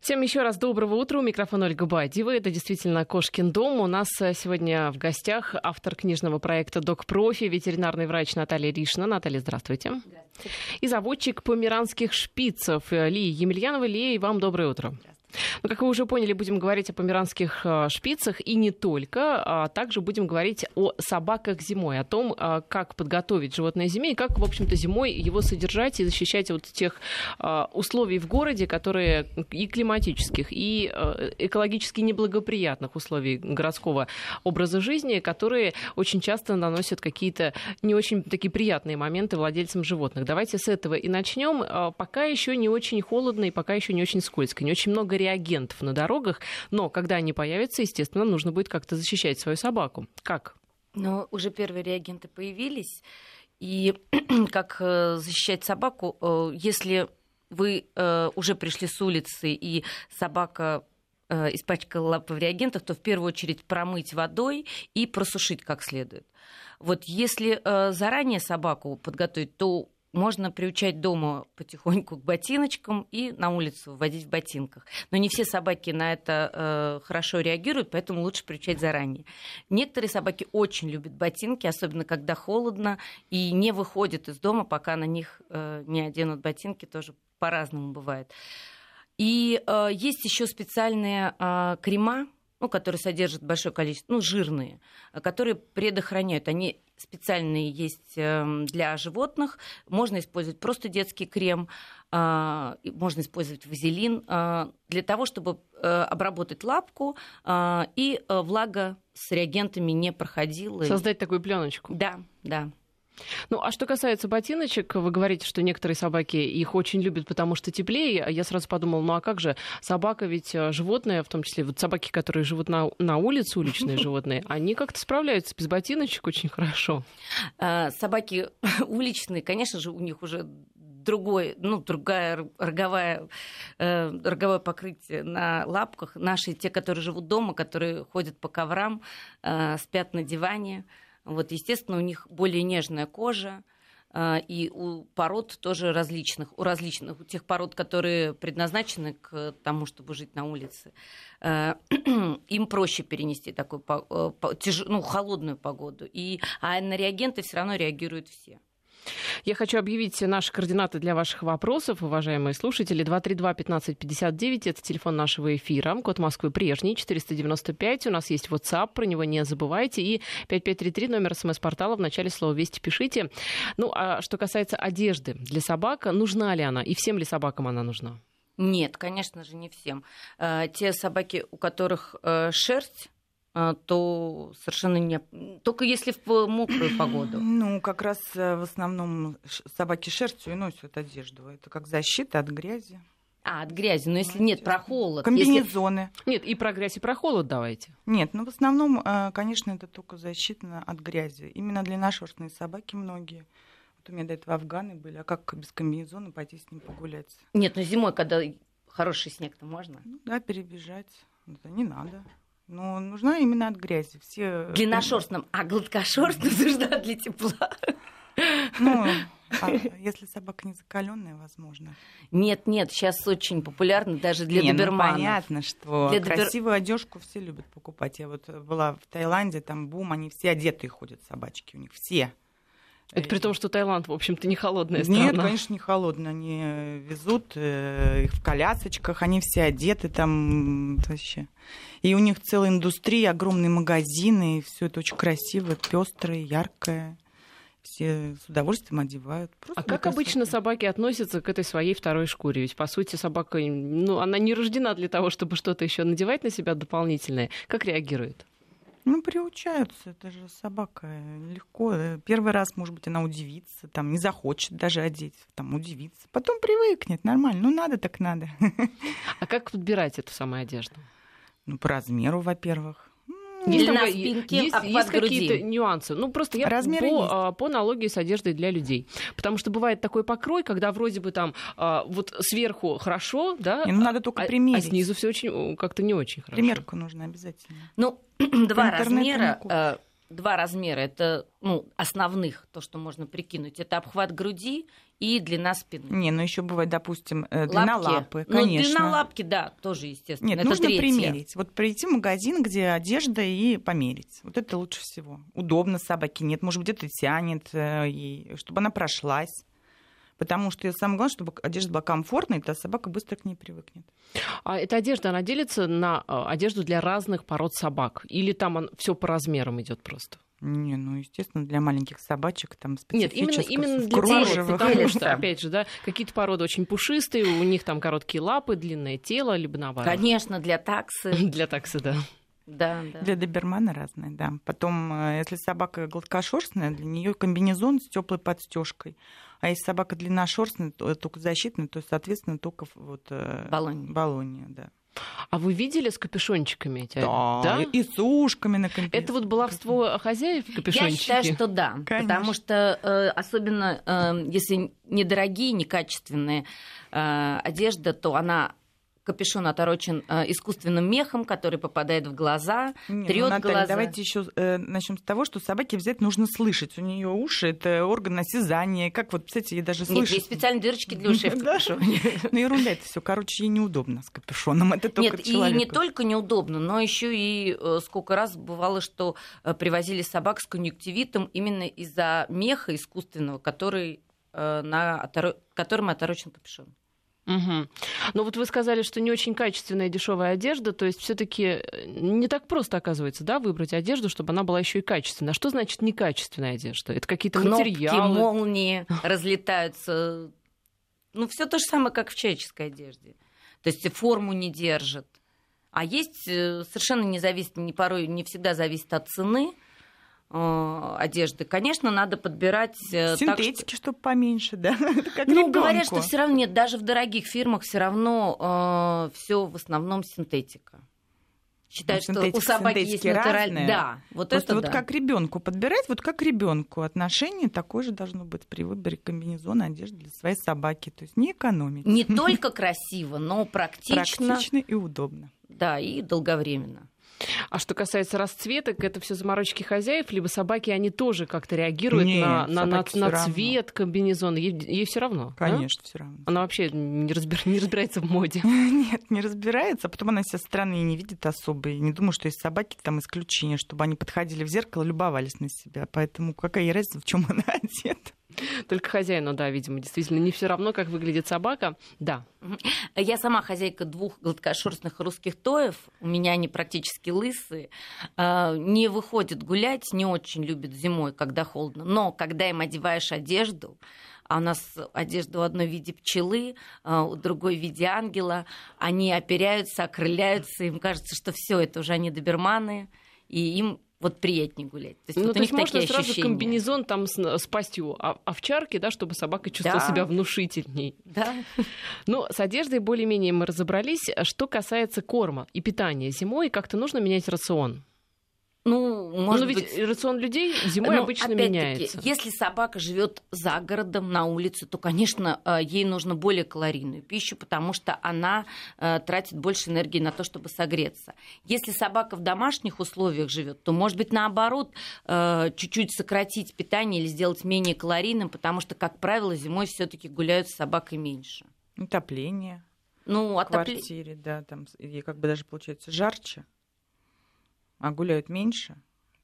Всем еще раз доброго утра. У микрофона Ольга Бадьева. Это действительно Кошкин дом. У нас э, сегодня в гостях автор книжного проекта «Док Профи», ветеринарный врач Наталья Ришна. Наталья, здравствуйте. здравствуйте. И заводчик померанских шпицев э, Ли Емельянова. Ли, и вам доброе утро. Здравствуйте. Ну, как вы уже поняли, будем говорить о померанских э, шпицах и не только, а также будем говорить о собаках зимой, о том, э, как подготовить животное зиме и как, в общем-то, зимой его содержать и защищать от тех э, условий в городе, которые и климатических, и экологически неблагоприятных условий городского образа жизни, которые очень часто наносят какие-то не очень такие приятные моменты владельцам животных. Давайте с этого и начнем. Пока еще не очень холодно и пока еще не очень скользко, не очень много реагентов на дорогах, но когда они появятся, естественно, нужно будет как-то защищать свою собаку. Как? Ну, уже первые реагенты появились. И как э, защищать собаку, э, если вы э, уже пришли с улицы и собака испачкала лапы в реагентах, то в первую очередь промыть водой и просушить как следует. Вот если заранее собаку подготовить, то можно приучать дома потихоньку к ботиночкам и на улицу вводить в ботинках. Но не все собаки на это э, хорошо реагируют, поэтому лучше приучать заранее. Некоторые собаки очень любят ботинки, особенно когда холодно, и не выходят из дома, пока на них э, не оденут ботинки, тоже по-разному бывает. И э, есть еще специальные э, крема, ну, которые содержат большое количество, ну, жирные, которые предохраняют. Они специальные есть эм, для животных. Можно использовать просто детский крем, а, можно использовать вазелин а, для того, чтобы э, обработать лапку а, и э, влага с реагентами не проходила. Создать такую пленочку. Да, да. Ну, а что касается ботиночек, вы говорите, что некоторые собаки их очень любят, потому что теплее. Я сразу подумала, ну а как же, собака ведь э, животное, в том числе вот собаки, которые живут на, на улице, уличные животные, они как-то справляются без ботиночек очень хорошо. А, собаки уличные, конечно же, у них уже другой, ну, другая роговая, э, роговое покрытие на лапках. Наши, те, которые живут дома, которые ходят по коврам, э, спят на диване, вот, естественно, у них более нежная кожа, а, и у пород тоже различных, у различных, у тех пород, которые предназначены к тому, чтобы жить на улице, а, им проще перенести такую э, ну, холодную погоду. И, а на реагенты все равно реагируют все. Я хочу объявить наши координаты для ваших вопросов, уважаемые слушатели. 232-1559, это телефон нашего эфира. Код Москвы прежний, 495. У нас есть WhatsApp, про него не забывайте. И 5533, номер смс-портала, в начале слова «Вести» пишите. Ну, а что касается одежды для собак, нужна ли она? И всем ли собакам она нужна? Нет, конечно же, не всем. Э, те собаки, у которых э, шерсть а, то совершенно не... Только если в мокрую погоду. Ну, как раз э, в основном собаки шерстью и носят одежду. Это как защита от грязи. А, от грязи. Но если нет, про холод. Комбинезоны. Если... Нет, и про грязь, и про холод давайте. Нет, ну в основном, э, конечно, это только защита от грязи. Именно длинношерстные собаки многие. Вот у меня до этого афганы были. А как без комбинезона пойти с ним погулять? Нет, ну зимой, когда хороший снег-то можно? Ну, да, перебежать. Это не надо. Но нужна именно от грязи. Все... Э, Длинношерстным, а гладкошерстным нужна для тепла. Ну, а если собака не закаленная, возможно. Нет, нет, сейчас очень популярно даже для не, ну, доберманов. Ну, понятно, что для красивую добер... одежку все любят покупать. Я вот была в Таиланде, там бум, они все одетые ходят, собачки у них, все. Это при том, что Таиланд, в общем-то, не холодная страна. Нет, конечно, не холодно. Они везут э, их в колясочках, они все одеты там вообще. И у них целая индустрия, огромные магазины, и все это очень красиво, пестрое, яркое. Все с удовольствием одевают. Просто а как красоты. обычно собаки относятся к этой своей второй шкуре? Ведь, по сути, собака, ну, она не рождена для того, чтобы что-то еще надевать на себя дополнительное. Как реагирует? Ну, приучаются, это же собака легко. Первый раз, может быть, она удивится, там, не захочет даже одеть, там, удивится. Потом привыкнет, нормально. Ну, надо так надо. А как подбирать эту самую одежду? Ну, по размеру, во-первых. Есть, Длина спинки, есть, есть какие-то нюансы. Ну, просто я Размеры по, а, по аналогии с одеждой для людей. Потому что бывает такой покрой, когда вроде бы там а, вот сверху хорошо, да, Не, ну, надо только а, примерить. а снизу все очень как-то не очень хорошо. Примерку нужно обязательно. Ну, два размера два размера. Это ну, основных, то, что можно прикинуть. Это обхват груди и длина спины. Не, ну еще бывает, допустим, э, длина лапки. лапы, конечно. Ну, длина лапки, да, тоже, естественно. Нет, это нужно третье. примерить. Вот прийти в магазин, где одежда, и померить. Вот это лучше всего. Удобно собаке, нет, может, где-то тянет, э, и, чтобы она прошлась. Потому что самое главное, чтобы одежда была комфортной, то собака быстро к ней привыкнет. А эта одежда, она делится на э, одежду для разных пород собак? Или там все по размерам идет просто? Не, ну, естественно, для маленьких собачек там Нет, именно, именно для пород, потому что, опять же, да, какие-то породы очень пушистые, у них там короткие лапы, длинное тело, либо наоборот. Конечно, для таксы. Для таксы, да. Да, да. Для добермана разные, да. Потом, э, если собака гладкошерстная, для нее комбинезон с теплой подстежкой. А если собака длинношерстная, то только защитная, то, соответственно, только вот э, баллония. баллония да. А вы видели с капюшончиками эти? Да, да? и с ушками на компьютере. Это вот баловство хозяев капюшончики? Я считаю, что да. Конечно. Потому что э, особенно э, если недорогие, некачественные э, одежда, то она капюшон оторочен э, искусственным мехом, который попадает в глаза, трет ну, Наталья, глаза. Давайте еще э, начнем с того, что собаке взять нужно слышать. У нее уши это орган осязания. Как вот, кстати, ей даже слышать. Нет, есть специальные дырочки для ушей в капюшоне. Ну, ерунда это все. Короче, ей неудобно с капюшоном. Это только Нет, и не только неудобно, но еще и э, сколько раз бывало, что э, привозили собак с конъюнктивитом именно из-за меха искусственного, который на которым оторочен капюшон. Угу. Но вот вы сказали, что не очень качественная дешевая одежда, то есть все-таки э, не так просто оказывается, да, выбрать одежду, чтобы она была еще и качественная. А что значит некачественная одежда? Это какие-то Кнопки, материалы? молнии разлетаются. Ну, все то же самое, как в человеческой одежде. То есть форму не держит. А есть э, совершенно не зависит, не порой не всегда зависит от цены. Э, одежды. Конечно, надо подбирать синтетики, так, что... чтобы поменьше, да. как ну, ребенку. говорят, что все равно нет, даже в дорогих фирмах все равно э, все в основном синтетика. Считают, ну, что у собаки есть натуральная. Да, вот Просто это вот да. как ребенку подбирать, вот как ребенку отношение такое же должно быть при выборе комбинезона одежды для своей собаки. То есть не экономить. Не только красиво, но практично. Практично и удобно. Да, и долговременно. А что касается расцветок, это все заморочки хозяев, либо собаки, они тоже как-то реагируют Нет, на, на, на, на цвет комбинезона. Ей, ей все равно. Конечно, да? все равно. Она вообще не, разбир, не разбирается в моде. Нет, не разбирается, а потом она себя стороны не видит особо. И не думаю, что есть собаки там исключение, чтобы они подходили в зеркало, любовались на себя. Поэтому какая разница, в чем она одета? Только хозяину, да, видимо, действительно не все равно, как выглядит собака. Да. Я сама хозяйка двух гладкошерстных русских тоев. У меня они практически лысые. А, не выходят гулять, не очень любят зимой, когда холодно. Но когда им одеваешь одежду, а у нас одежда в одной виде пчелы, а у другой в виде ангела, они оперяются, окрыляются, им кажется, что все это уже они доберманы, и им вот приятнее гулять. То есть, ну, вот то есть можно сразу ощущения. комбинезон там с, с пастью овчарки, да, чтобы собака чувствовала да. себя внушительней. Да. Ну, с одеждой более-менее мы разобрались. Что касается корма и питания зимой, как-то нужно менять рацион. Ну, может Но ведь рацион людей зимой ну, обычно меняется. Если собака живет за городом на улице, то, конечно, э, ей нужно более калорийную пищу, потому что она э, тратит больше энергии на то, чтобы согреться. Если собака в домашних условиях живет, то, может быть, наоборот, э, чуть-чуть сократить питание или сделать менее калорийным, потому что, как правило, зимой все-таки гуляют с собакой меньше. Утопление. Ну, в квартире, да, там и как бы даже получается жарче а гуляют меньше,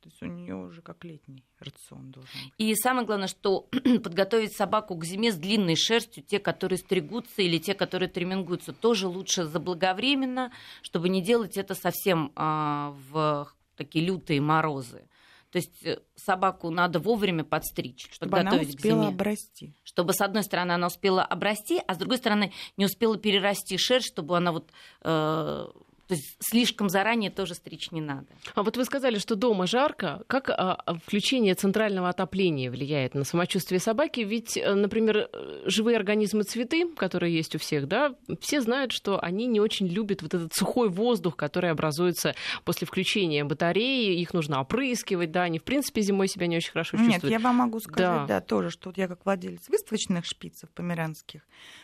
то есть у нее уже как летний рацион должен быть. И самое главное, что подготовить собаку к зиме с длинной шерстью, те, которые стригутся или те, которые тремингуются, тоже лучше заблаговременно, чтобы не делать это совсем а, в такие лютые морозы. То есть э, собаку надо вовремя подстричь, чтобы она успела обрасти. Чтобы, с одной стороны, она успела обрасти, а с другой стороны, не успела перерасти шерсть, чтобы она вот э, то есть слишком заранее тоже стричь не надо. А вот вы сказали, что дома жарко. Как а, включение центрального отопления влияет на самочувствие собаки? Ведь, э, например, живые организмы цветы, которые есть у всех, да, все знают, что они не очень любят вот этот сухой воздух, который образуется после включения батареи. Их нужно опрыскивать, да, они, в принципе, зимой себя не очень хорошо чувствуют. Нет, я вам могу сказать, да, да тоже, что вот я как владелец выставочных шпицев померанских,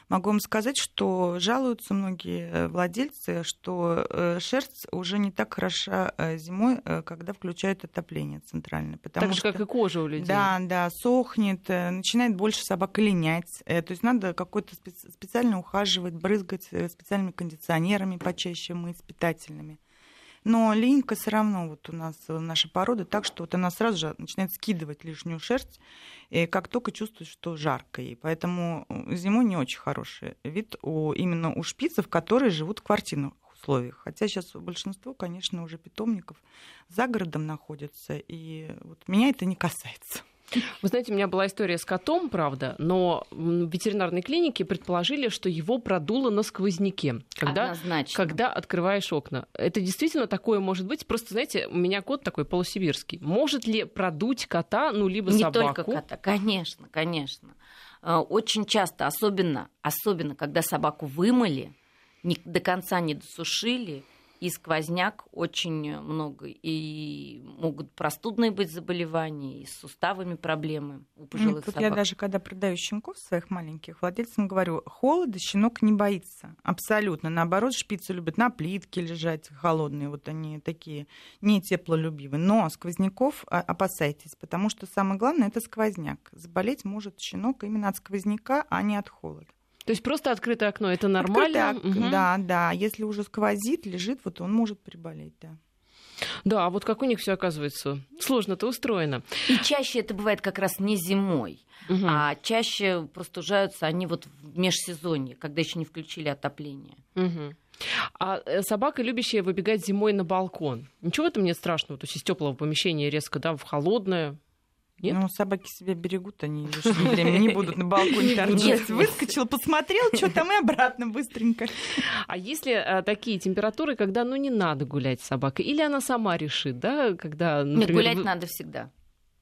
могу вам сказать, что жалуются многие владельцы, что э, шерсть уже не так хороша э, зимой, э, когда включают отопление центральное. Потому так же, что, как и кожа у людей. Да, да, сохнет, начинает больше собака линять. То есть надо какой-то специально ухаживать, брызгать специальными кондиционерами почаще мыть, питательными. Но линька все равно вот у нас наша порода так, что вот она сразу же начинает скидывать лишнюю шерсть, и как только чувствует, что жарко ей. Поэтому зимой не очень хороший вид у, именно у шпицев, которые живут в квартирных условиях. Хотя сейчас большинство, конечно, уже питомников за городом находятся, и вот меня это не касается. Вы знаете, у меня была история с котом, правда, но в ветеринарной клинике предположили, что его продуло на сквозняке, когда, когда открываешь окна. Это действительно такое может быть? Просто, знаете, у меня кот такой полусибирский. Может ли продуть кота, ну, либо Не собаку? Не только кота, конечно, конечно. Э, очень часто, особенно, особенно когда собаку вымыли, не, до конца не досушили, и сквозняк очень много, и могут простудные быть заболевания, и с суставами проблемы у пожилых Тут собак. Я даже когда продаю щенков своих маленьких, владельцам говорю, холода щенок не боится, абсолютно. Наоборот, шпицы любят на плитке лежать холодные, вот они такие не теплолюбивые. Но сквозняков опасайтесь, потому что самое главное это сквозняк. Заболеть может щенок именно от сквозняка, а не от холода. То есть просто открытое окно это нормально? Открытое, угу. Да, да. Если уже сквозит, лежит, вот он может приболеть, да. Да, а вот как у них все оказывается сложно-то устроено. И чаще это бывает как раз не зимой, угу. а чаще простужаются они вот в межсезонье, когда еще не включили отопление. Угу. А э, собака, любящая выбегать зимой на балкон. Ничего в этом нет страшного? То есть из теплого помещения резко да, в холодное нет? Ну, собаки себя берегут, они лишнее время не будут на балконе торчать. Выскочил, посмотрел, что там, и обратно быстренько. А если а, такие температуры, когда ну не надо гулять с собакой? Или она сама решит, да, когда... Например, Нет, гулять вы... надо всегда.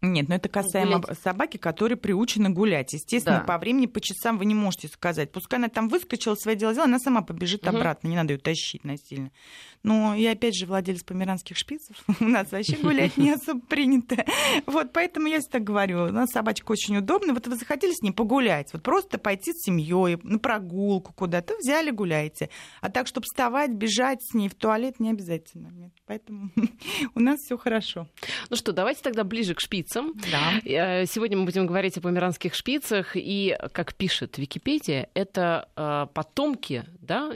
Нет, но это касаемо гулять. собаки, которые приучены гулять. Естественно, да. по времени, по часам вы не можете сказать. Пускай она там выскочила, свои дела сделала, она сама побежит угу. обратно, не надо ее тащить насильно. Но я опять же владелец померанских шпицев, у нас вообще гулять не особо принято. Вот поэтому я всегда говорю, у нас собачка очень удобная. Вот вы захотели с ней погулять, вот просто пойти с семьей на прогулку куда-то, взяли, гуляете. А так, чтобы вставать, бежать с ней в туалет, не обязательно. Нет. Поэтому у нас все хорошо. Ну что, давайте тогда ближе к шпицам шпицам. Да. Э, сегодня мы будем говорить о померанских шпицах. И, как пишет Википедия, это э, потомки да,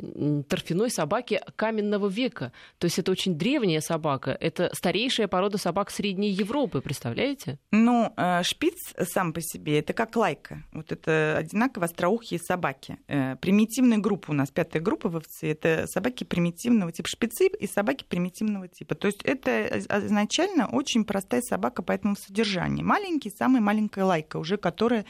торфяной собаки каменного века. То есть это очень древняя собака. Это старейшая порода собак Средней Европы, представляете? Ну, э, шпиц сам по себе, это как лайка. Вот это одинаково остроухие собаки. Примитивная группа у нас, пятая группа в овце, это собаки примитивного типа шпицы и собаки примитивного типа. То есть это изначально очень простая собака по этому содержанию. Маленький, самая маленькая лайка, уже которая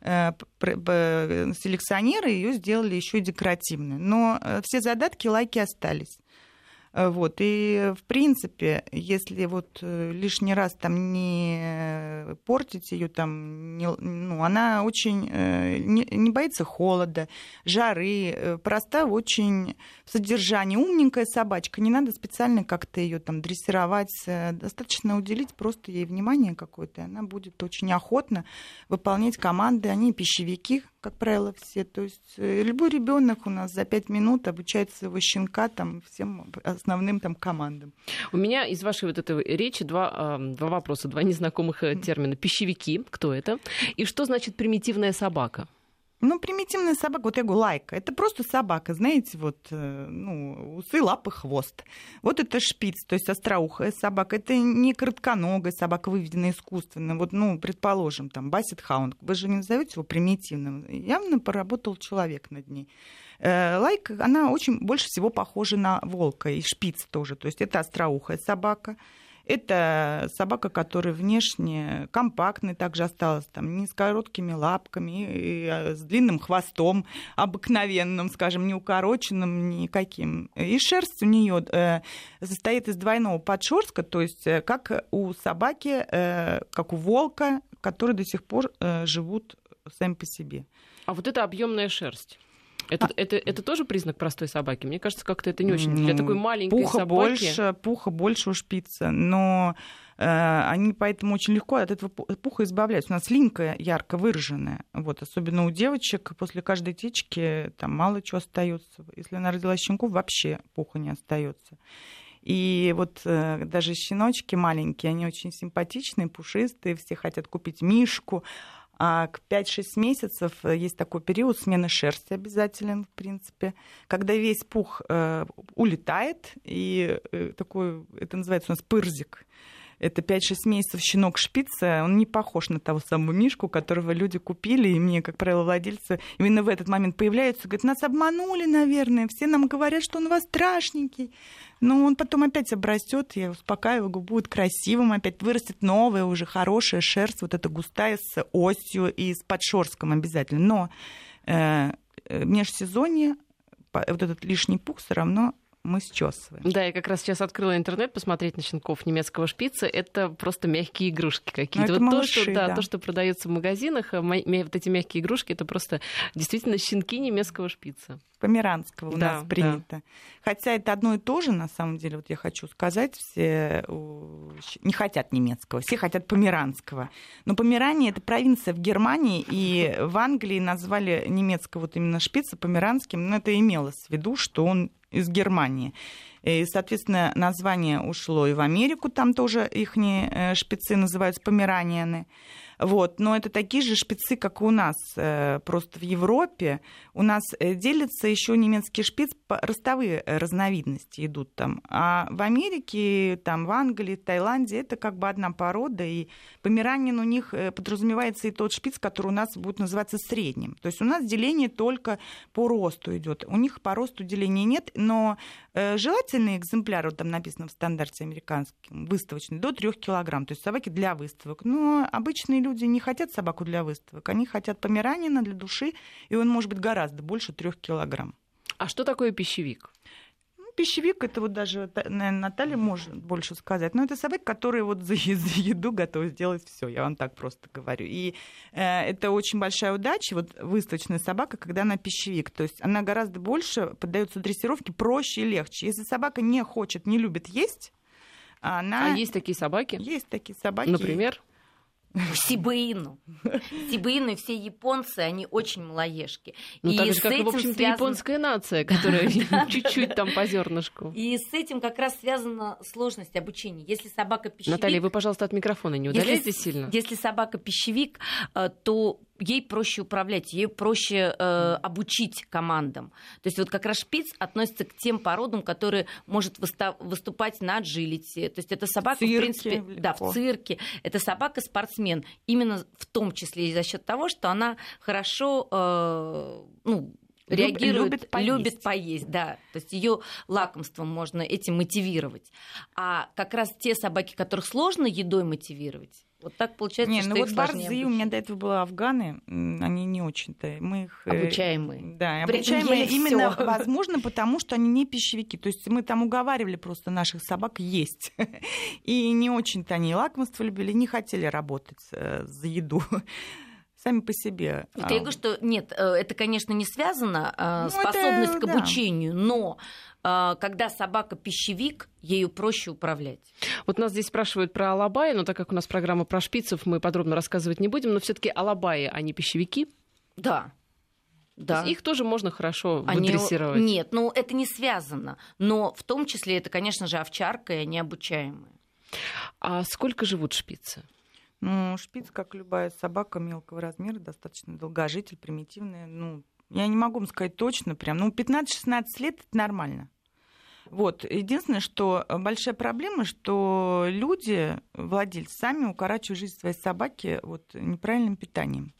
э, селекционеры ее сделали еще и декоративной. Но э, все задатки лайки остались. Э, вот. И, в принципе, если вот э, лишний раз там не портить ее, там, не, ну, она очень э, не, не боится холода, жары, проста очень в содержании. Умненькая собачка, не надо специально как-то ее там дрессировать, достаточно уделить просто ей внимание какое-то, и она будет очень охотно выполнять команды. Они пищевики, как правило, все. То есть любой ребенок у нас за пять минут обучает своего щенка там всем основным там командам. У меня из вашей вот этой речи два, два вопроса, два незнакомых э, термина. Пищевики, кто это? И что значит примитивная собака? Ну, примитивная собака, вот я говорю, лайка, это просто собака, знаете, вот, э, ну, усы, лапы, хвост. Вот это шпиц, то есть остроухая собака, это не коротконогая собака, выведенная искусственно. Вот, ну, предположим, там, бассет хаунд, вы же не назовете его примитивным, явно поработал человек над ней. Э, лайк, она очень больше всего похожа на волка, и шпиц тоже. То есть это остроухая собака. Это собака, которая внешне компактная, также осталась там не с короткими лапками, и э, с длинным хвостом обыкновенным, скажем, не укороченным никаким. И шерсть у нее э, состоит из двойного подшерстка, то есть как у собаки, как у волка, которые до сих пор живут сами по себе. А вот это объемная шерсть. Это, а... это, это тоже признак простой собаки? Мне кажется, как-то это не очень. Для ну, такой маленькой пуха собаки... Больше, пуха больше у шпица, но э, они поэтому очень легко от этого пуха избавляются. У нас линька ярко выраженная. Вот, особенно у девочек после каждой течки там мало чего остается. Если она родила щенков, вообще пуха не остается. И вот э, даже щеночки маленькие, они очень симпатичные, пушистые, все хотят купить мишку. А к 5-6 месяцев э, есть такой период смены шерсти обязателен, в принципе, когда весь пух э, улетает, и э, такой, это называется у нас пырзик, это 5-6 месяцев щенок шпица, он не похож на того самого Мишку, которого люди купили, и мне, как правило, владельцы именно в этот момент появляются, говорят, нас обманули, наверное, все нам говорят, что он у вас страшненький. Но он потом опять обрастет, я успокаиваю, будет красивым, опять вырастет новая, уже хорошая шерсть, вот эта густая с осью и с подшерстком обязательно. Но э, э межсезонье вот этот лишний пух все равно мы счесываем. Да, я как раз сейчас открыла интернет посмотреть на щенков немецкого шпица. Это просто мягкие игрушки какие-то. Ну, вот малыши, то, что, да, да. то, что продается в магазинах, а вот эти мягкие игрушки, это просто действительно щенки немецкого шпица. Померанского у да, нас принято. Да. Хотя это одно и то же, на самом деле, вот я хочу сказать, все не хотят немецкого, все хотят померанского. Но Померания это провинция в Германии, и в Англии назвали немецкого вот именно шпица померанским, но это имелось в виду, что он из Германии. И, соответственно, название ушло и в Америку, там тоже их э, шпицы называются померанианы. Вот. Но это такие же шпицы, как и у нас, э, просто в Европе. У нас э, делится еще немецкий шпиц, ростовые э, разновидности идут там. А в Америке, там, в Англии, в Таиланде это как бы одна порода, и померанин у них подразумевается и тот шпиц, который у нас будет называться средним. То есть у нас деление только по росту идет. У них по росту деления нет, но желательный экземпляр, вот там написано в стандарте американском, выставочный, до 3 килограмм. То есть собаки для выставок. Но обычные люди не хотят собаку для выставок, они хотят померанина для души, и он может быть гораздо больше трех килограмм. А что такое пищевик? Ну, пищевик, это вот даже, наверное, Наталья может больше сказать. Но это собака, которая вот за, еду готова сделать все. Я вам так просто говорю. И э, это очень большая удача, вот выставочная собака, когда она пищевик. То есть она гораздо больше поддается дрессировке, проще и легче. Если собака не хочет, не любит есть, она... А есть такие собаки? Есть такие собаки. Например? Сибаину. Сибаину и все японцы, они очень малоежки. Ну, и так же, как, в общем-то, связан... японская нация, которая чуть-чуть там по зернышку. И с этим как раз связана сложность обучения. Если собака пищевик... Наталья, вы, пожалуйста, от микрофона не удаляйтесь сильно. Если собака пищевик, э, то ей проще управлять, ей проще э, обучить командам. То есть вот как раз шпиц относится к тем породам, которые может выступать на аджилити. То есть это собака, в, в принципе, легко. да, в цирке. Это собака-спортсмен. Именно в том числе и за счет того, что она хорошо э, ну, реагирует, любит поесть. любит поесть, да. То есть ее лакомством можно этим мотивировать. А как раз те собаки, которых сложно едой мотивировать, вот так получается, не, что ну вот борзы у меня до этого были афганы, они не очень-то. Мы их... Э, обучаемые. Да, обучаемые именно, всё. возможно, потому что они не пищевики. То есть мы там уговаривали просто наших собак есть. И не очень-то они лакомство любили, не хотели работать э, за еду сами по себе. Это я говорю, что нет, э, это, конечно, не связано, ну, способность это, к обучению, да. но а, когда собака пищевик, ею проще управлять. Вот нас здесь спрашивают про алабаи, но так как у нас программа про шпицев, мы подробно рассказывать не будем, но все-таки алабаи, они пищевики? Да. Да. их тоже можно хорошо они... выдрессировать. Нет, ну это не связано. Но в том числе это, конечно же, овчарка и они обучаемые. А сколько живут шпицы? Ну, шпиц, как любая собака мелкого размера, достаточно долгожитель, примитивная. Ну, я не могу вам сказать точно прям. Ну, 15-16 лет это нормально. Вот. Единственное, что большая проблема, что люди, владельцы, сами укорачивают жизнь своей собаки вот, неправильным питанием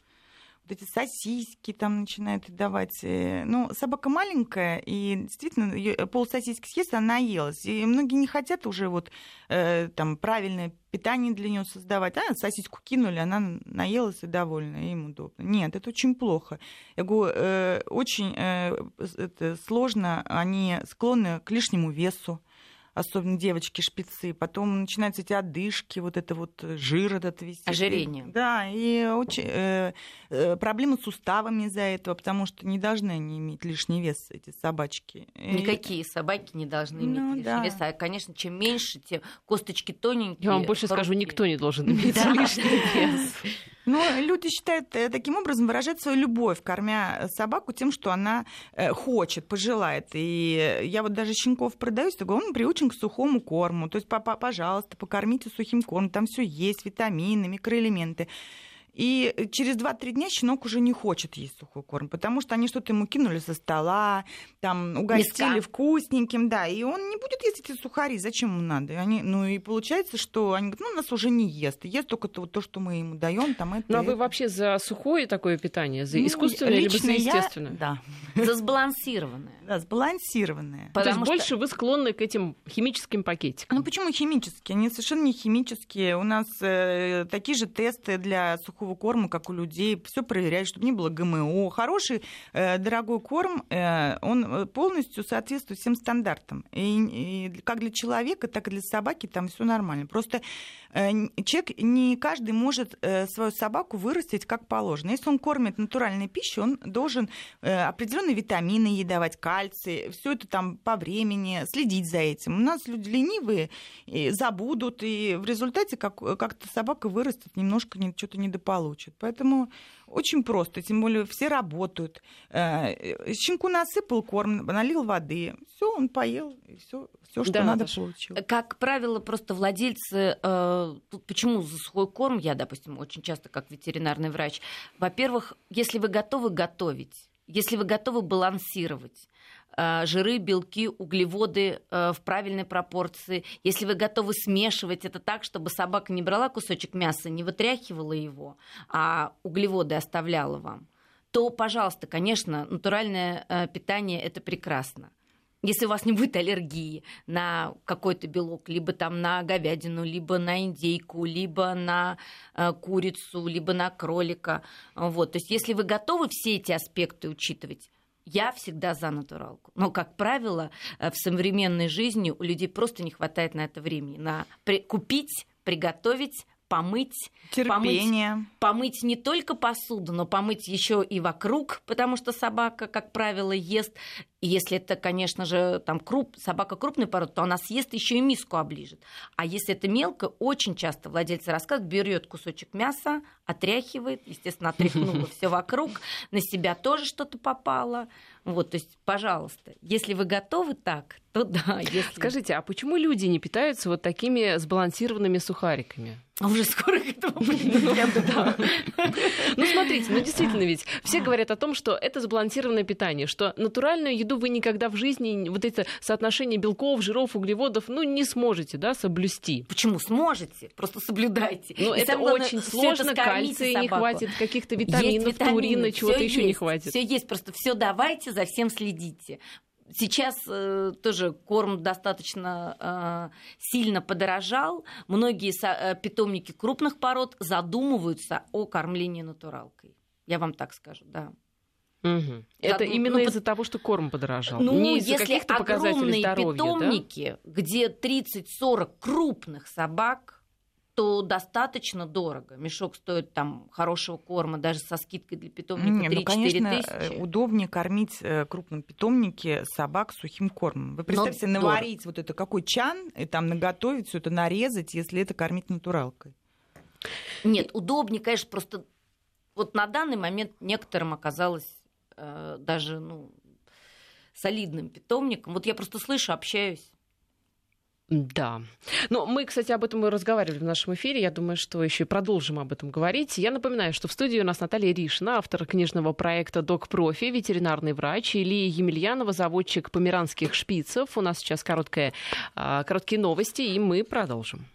вот эти сосиски там начинают давать. Э, ну, собака маленькая, и действительно, э, пол сосиски съест, она наелась. И многие не хотят уже вот э, там правильное питание для нее создавать. А, сосиску кинули, она наелась и довольна, и им удобно. Нет, это очень плохо. Я говорю, э, очень э, это сложно, они склонны к лишнему весу особенно девочки шпицы, потом начинаются эти одышки, вот это вот жир этот весь. Ожирение. Да, и очень, э, э, проблемы с суставами из-за этого, потому что не должны они иметь лишний вес, эти собачки. Никакие и... собаки не должны иметь ну, лишний да. вес. А, конечно, чем меньше, тем косточки тоненькие. Я вам больше скажу, никто не должен иметь лишний вес. Но люди считают э, таким образом выражать свою любовь, кормя собаку тем, что она э, хочет, пожелает. И я вот даже щенков продаюсь, такой, он приучен к сухому корму. То есть, пожалуйста, покормите сухим кормом, там все есть, витамины, микроэлементы. И через 2-3 дня щенок уже не хочет есть сухой корм, потому что они что-то ему кинули со стола, там угостили Миска. вкусненьким, да, и он не будет есть эти сухари, зачем ему надо? И они, ну и получается, что они говорят, ну нас уже не ест, ест только то, то что мы ему даем, там это. Ну а вы вообще за сухое такое питание, за ну, искусственное либо за естественное? Я, да. За сбалансированное. Да, сбалансированное. То есть больше вы склонны к этим химическим пакетикам? Ну почему химические? Они совершенно не химические. У нас э, такие же тесты для сухого сухого корма, как у людей, все проверять, чтобы не было ГМО. Хороший, э, дорогой корм, э, он э, полностью соответствует всем стандартам. И, и как для человека, так и для собаки там все нормально. Просто э, человек, не каждый может э, свою собаку вырастить как положено. Если он кормит натуральной пищей, он должен э, определенные витамины ей давать, кальций, все это там по времени, следить за этим. У нас люди ленивые, и забудут, и в результате как, как-то собака вырастет немножко не, что-то недоположенное получит. Поэтому очень просто, тем более все работают. Э, щенку насыпал корм, налил воды, все, он поел, и все, все, что да, надо, Наташа. получил. Как правило, просто владельцы, э, почему за сухой корм, я, допустим, очень часто как ветеринарный врач, во-первых, если вы готовы готовить, если вы готовы балансировать, Э, жиры, белки, углеводы э, в правильной пропорции. Если вы готовы смешивать это так, чтобы собака не брала кусочек мяса, не вытряхивала его, а углеводы оставляла вам, то, пожалуйста, конечно, натуральное э, питание это прекрасно. Если у вас не будет аллергии на какой-то белок, либо там на говядину, либо на индейку, либо на э, курицу, либо на кролика. Вот. То есть если вы готовы все эти аспекты учитывать, я всегда за натуралку. Но, как правило, э, в современной жизни у людей просто не хватает на это времени. На при... купить, приготовить, помыть. Терпение. Помыть, помыть не только посуду, но помыть еще и вокруг, потому что собака, как правило, ест. И если это, конечно же, там круп, собака крупной породы, то она съест еще и миску оближет. А если это мелко, очень часто владельцы рассказывают, берет кусочек мяса, отряхивает, естественно, отряхнула все вокруг, на себя тоже что-то попало. Вот, то есть, пожалуйста, если вы готовы так, то да. Если... Скажите, а почему люди не питаются вот такими сбалансированными сухариками? А уже скоро к этому придем. Ну, смотрите, ну действительно ведь все говорят о том, что это сбалансированное питание, что натуральную еду вы никогда в жизни, вот это соотношение белков, жиров, углеводов, ну, не сможете, да, соблюсти. Почему? Сможете, просто соблюдайте. Ну, это очень сложно, кальция не хватит, каких-то витаминов, турина, чего-то еще не хватит. Все есть, просто все давайте, за всем следите. Сейчас э, тоже корм достаточно э, сильно подорожал. Многие со, э, питомники крупных пород задумываются о кормлении натуралкой. Я вам так скажу, да. Угу. Это Зад... именно ну, из-за того, что корм подорожал. Ну, не из-за если огромные здоровья, питомники, да? где 30-40 крупных собак, то достаточно дорого. Мешок стоит там хорошего корма, даже со скидкой для питомника 3-4 ну, конечно, э, тысячи. удобнее кормить э, крупном питомнике собак сухим кормом. Вы представьте, Но наварить дорого. вот это какой чан, и там наготовить все это, нарезать, если это кормить натуралкой. Нет, удобнее, конечно, просто вот на данный момент некоторым оказалось э, даже ну, солидным питомником. Вот я просто слышу, общаюсь да. Ну, мы, кстати, об этом и разговаривали в нашем эфире. Я думаю, что еще и продолжим об этом говорить. Я напоминаю, что в студии у нас Наталья Ришина, автор книжного проекта «Док Профи», ветеринарный врач, Илья Емельянова, заводчик померанских шпицев. У нас сейчас короткая, а, короткие новости, и мы продолжим.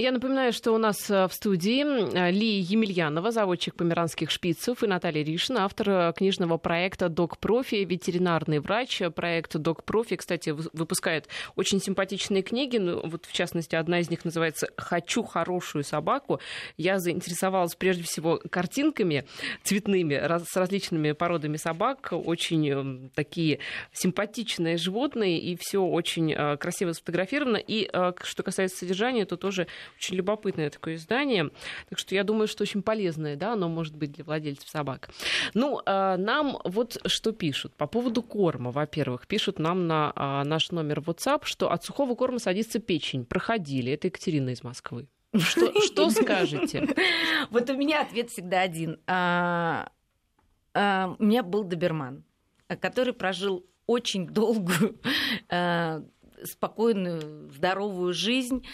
Я напоминаю, что у нас э, в студии э, Ли Емельянова, заводчик померанских шпицев, и Наталья Ришина, автор э, книжного проекта «Док Профи», ветеринарный врач. Проект «Док Профи», кстати, выпускает очень симпатичные книги. Ну, вот, в частности, одна из них называется «Хочу хорошую собаку». Я заинтересовалась прежде всего картинками цветными с различными породами собак. Очень такие симпатичные животные, и все очень красиво сфотографировано. И что касается содержания, то тоже очень любопытное такое издание. Так что я думаю, что очень полезное, да, оно может быть для владельцев собак. Ну, а, нам вот что пишут. По поводу корма, во-первых, пишут нам на а, наш номер WhatsApp, что от сухого корма садится печень. Проходили. Это Екатерина из Москвы. Что, что скажете? Вот у меня ответ всегда один. А, у меня был доберман, который прожил очень долгую, спокойную, здоровую жизнь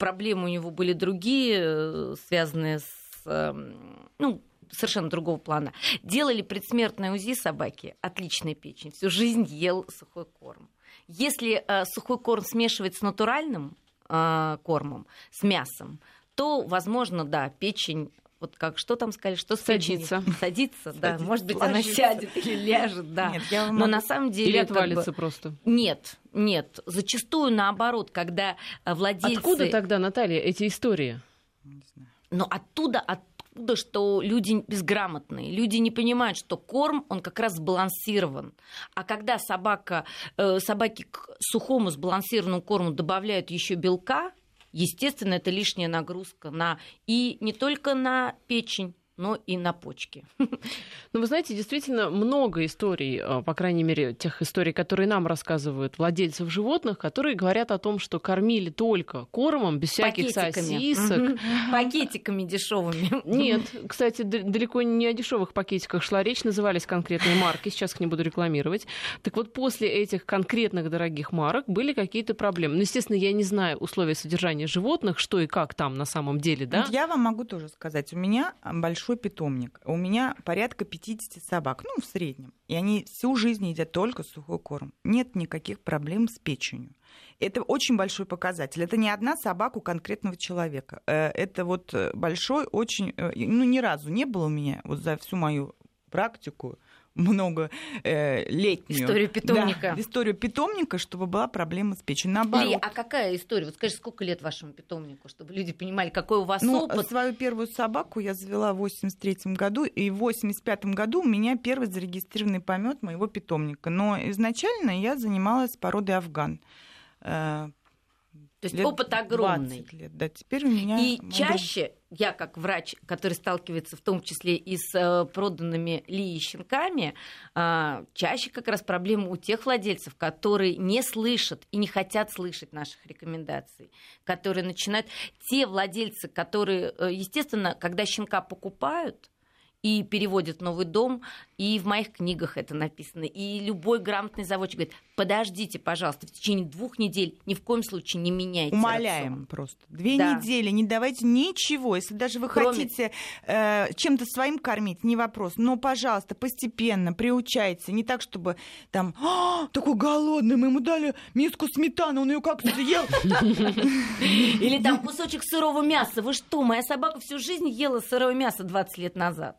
проблемы у него были другие, э, связанные с эм, ну, совершенно другого плана. Делали предсмертное УЗИ собаки, отличная печень, всю жизнь ел сухой корм. Если э, сухой корм смешивать с натуральным э, кормом, с мясом, то, возможно, да, печень вот как что там сказали, что садится, садится, да, может быть она сядет или ляжет, да. Нет, я Но на самом деле или отвалится бы... просто. Нет, нет, зачастую наоборот, когда э, владельцы. Откуда тогда, Наталья, эти истории? Но оттуда, оттуда, что люди безграмотные, люди не понимают, что корм, он как раз сбалансирован. А когда собака, э, собаки к сухому сбалансированному корму добавляют еще белка, естественно, это лишняя нагрузка на и не только на печень, но и на почки. Ну, вы знаете, действительно много историй, э, по крайней мере, тех историй, которые нам рассказывают владельцев животных, которые говорят о том, что кормили только кормом, без всяких сосисок. Пакетиками дешевыми. Нет, кстати, далеко не о дешевых пакетиках шла речь, назывались конкретные марки, сейчас их не буду рекламировать. Так вот, после этих конкретных дорогих марок были какие-то проблемы. Ну, естественно, я не знаю условия содержания животных, что и как там на самом деле, да? Я вам могу тоже сказать. У меня большой большой питомник. У меня порядка 50 собак, ну, в среднем. И они всю жизнь едят только сухой корм. Нет никаких проблем с печенью. Это очень большой показатель. Это не одна собака у конкретного человека. Э, это вот э, большой, очень... Э, ну, ни разу не было у меня вот за всю мою практику много э, летнюю. Историю питомника. Да, историю питомника, чтобы была проблема с печенью. Наоборот. Ли, а какая история? Вот скажи, сколько лет вашему питомнику, чтобы люди понимали, какой у вас ну, опыт? Свою первую собаку я завела в 83 году, и в 85 году у меня первый зарегистрированный помет моего питомника. Но изначально я занималась породой афган. То есть лет опыт огромный. лет, да. Теперь у меня... И чаще я, как врач, который сталкивается в том числе и с э, проданными ли щенками, а, чаще как раз проблема у тех владельцев, которые не слышат и не хотят слышать наших рекомендаций, которые начинают... Те владельцы, которые, э, естественно, когда щенка покупают, и переводят в новый дом, и в моих книгах это написано. И любой грамотный заводчик говорит, подождите, пожалуйста, в течение двух недель ни в коем случае не меняйте Умоляем рацион. просто. Две да. недели, не давайте ничего. Если даже вы Кроме... хотите э, чем-то своим кормить, не вопрос. Но, пожалуйста, постепенно приучайте. Не так, чтобы там, а, такой голодный, мы ему дали миску сметаны, он ее как съел. Или там кусочек сырого мяса. Вы что, моя собака всю жизнь ела сырое мясо 20 лет назад.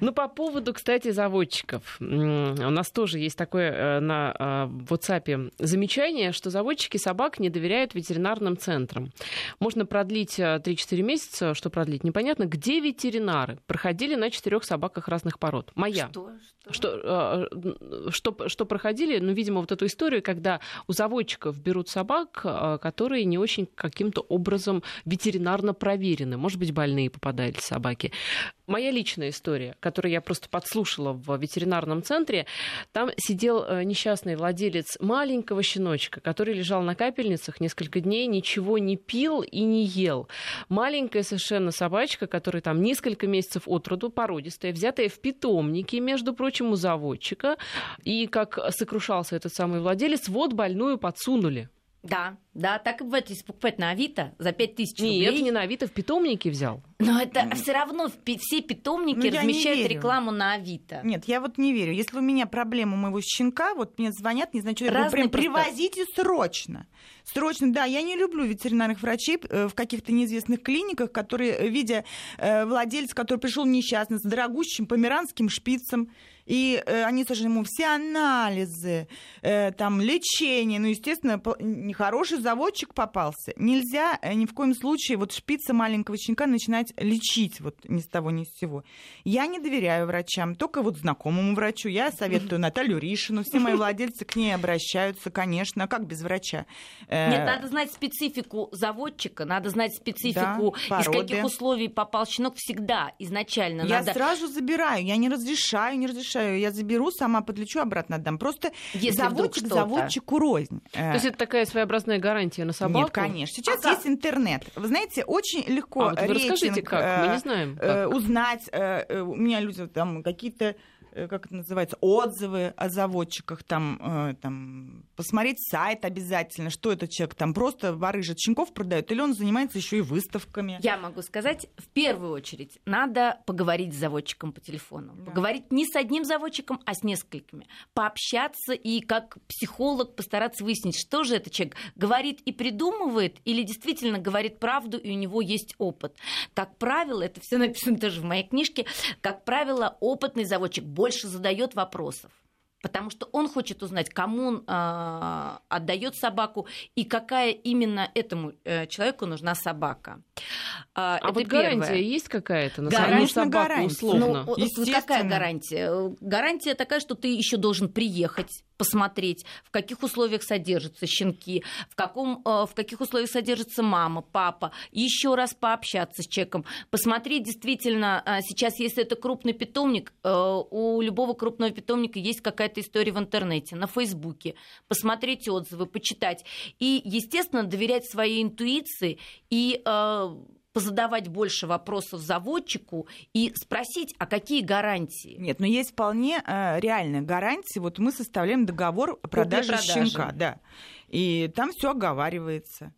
Ну, по поводу, кстати, заводчиков. У нас тоже есть такое э, на э, WhatsApp замечание, что заводчики собак не доверяют ветеринарным центрам. Можно продлить 3-4 э, месяца, что продлить, непонятно. Где ветеринары? Проходили на четырех собаках разных пород. Моя. Что? Что, что, что проходили, ну, видимо, вот эту историю, когда у заводчиков берут собак, которые не очень каким-то образом ветеринарно проверены. Может быть, больные попадали собаки. Моя личная история, которую я просто подслушала в ветеринарном центре, там сидел э, несчастный владелец маленького щеночка, который лежал на капельницах несколько дней, ничего не пил и не ел. Маленькая совершенно собачка, которая там несколько месяцев от роду, породистая, взятая в питомнике, между прочим, у заводчика. И, как сокрушался этот самый владелец, вот больную подсунули. Да, да, так и бывает, если покупать на Авито за 5000 Нет, рублей. Нет, не на Авито, в питомнике взял. Но это все равно все питомники Ну, размещают рекламу на Авито. Нет, я вот не верю. Если у меня проблема у моего щенка, вот мне звонят, не знаю, что я прям привозите срочно. Срочно, да, я не люблю ветеринарных врачей э, в каких-то неизвестных клиниках, которые, видя э, владельца, который пришел несчастный, с дорогущим померанским шпицем, и э, они сожгли ему все анализы, э, там, лечение, ну, естественно, нехороший заводчик попался. Нельзя э, ни в коем случае вот шпица маленького щенка начинать лечить вот ни с того, ни с сего. Я не доверяю врачам, только вот знакомому врачу. Я советую Наталью Ришину, все мои владельцы к ней обращаются, конечно, а как без врача? Э, Нет, надо знать специфику заводчика, надо знать специфику, Да, из каких условий попал щенок всегда, изначально. Я надо... сразу забираю, я не разрешаю, не разрешаю. Я заберу, сама подлечу, обратно отдам. Просто Если заводчик заводчику рознь. Э, То есть это такая своеобразная гарантия на собаку? Нет, конечно. Сейчас А как? есть интернет. Вы знаете, очень легко А вот вы расскажите, рейтинг, как? Мы э, не знаем. э, как. узнать. э, э, У меня люди там какие-то э, как это называется, отзывы о заводчиках, там, э, там, посмотреть сайт обязательно, что этот человек там просто барыжит щенков продает, или он занимается еще и выставками. Я могу сказать, в первую очередь, надо поговорить с заводчиком по телефону. Да. Поговорить не с одним заводчиком, а с несколькими. Пообщаться и как психолог постараться выяснить, что же этот человек говорит и придумывает, или действительно говорит правду, и у него есть опыт. Как правило, это все написано тоже в моей книжке, как правило, опытный заводчик больше задает вопросов. Потому что он хочет узнать, кому он а, отдает собаку и какая именно этому э, человеку нужна собака. А, А это вот первое. гарантия есть какая-то на Гарантия, саму собаку гарантия. условно? Ну, какая гарантия? Гарантия такая, что ты еще должен приехать, посмотреть, в каких условиях содержатся щенки, в, каком, э, в каких условиях содержится мама, папа, еще раз пообщаться с человеком, посмотреть действительно, э, сейчас, если это крупный питомник, э, у любого крупного питомника есть какая-то история в интернете, на Фейсбуке, посмотреть отзывы, почитать. И, естественно, доверять своей интуиции и позадавать больше вопросов заводчику и спросить, а какие гарантии? Нет, но есть вполне э, реальная гарантия. Вот мы составляем договор о продаже щенка, да. И там все оговаривается.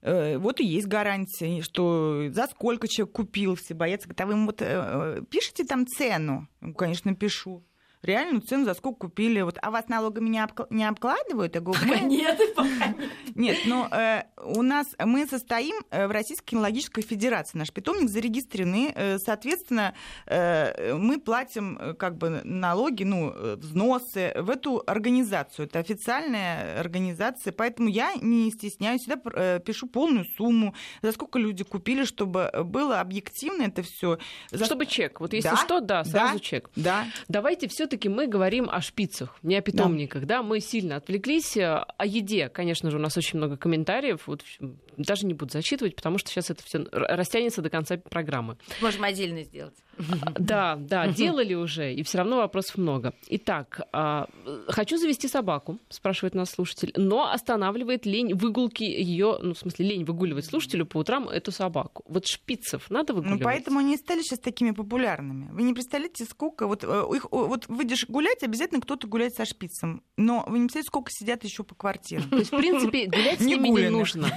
Э, Вот и есть гарантия, что за сколько человек купил, все боятся. Говорят, а вы вот, э, э, пишите там цену? Ну, Конечно, пишу. Реальную цену, за сколько купили. Вот, а вас налогами не, обкла- не обкладывают? Я говорю, мы- нет, пока нет. нет, но э, у нас мы состоим э, в Российской кинологической федерации. Наш питомник зарегистрированы. Э, соответственно, э, мы платим э, как бы налоги, ну, взносы в эту организацию. Это официальная организация, поэтому я не стесняюсь. Всегда пишу полную сумму, за сколько люди купили, чтобы было объективно это все. Чтобы чек. Вот если Да, что, да, сразу да. чек. Да. Давайте все-таки мы говорим о шпицах, не о питомниках, да. Мы сильно отвлеклись. Э, О еде, конечно же, у нас очень много комментариев. Вот даже не буду зачитывать, потому что сейчас это все растянется до конца программы. Можем отдельно сделать. Да, да, делали уже, и все равно вопросов много. Итак, а, хочу завести собаку, спрашивает нас слушатель, но останавливает лень выгулки ее, ну, в смысле, лень выгуливать слушателю по утрам эту собаку. Вот шпицев надо выгуливать? Ну, поэтому они стали сейчас такими популярными. Вы не представляете, сколько... Вот, э, их, вот выйдешь гулять, обязательно кто-то гуляет со шпицем. Но вы не представляете, сколько сидят еще по квартирам. То есть, в принципе, гулять с ними не нужно.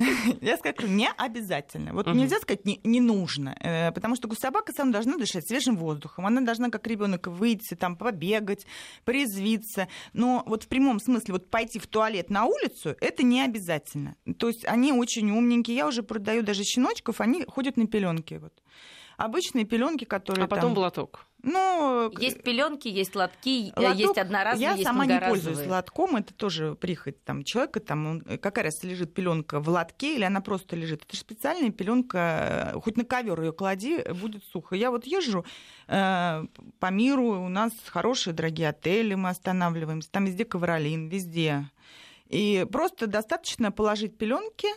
Я скажу, не обязательно. Вот нельзя сказать, не, нужно. э, Потому что собака сама должна дышать свежим воздухом. Она должна, как ребенок, выйти, там, побегать, порезвиться. Но вот в прямом смысле вот пойти в туалет на улицу, это не обязательно. То есть они очень умненькие. Я уже продаю даже щеночков, они ходят на пеленки. Вот. Обычные пеленки, которые А потом там... блаток. Ну, Есть пеленки, есть лотки, э, Лоток есть одноразовые, Я есть сама не пользуюсь лотком, это тоже прихоть там человека, там он- какая раз лежит пеленка в лотке или она просто лежит. Это же специальная пеленка, хоть на ковер ее клади, будет сухо. Я вот езжу э, по миру, у нас хорошие дорогие отели, мы останавливаемся, там везде ковролин, везде. И просто достаточно положить пеленки,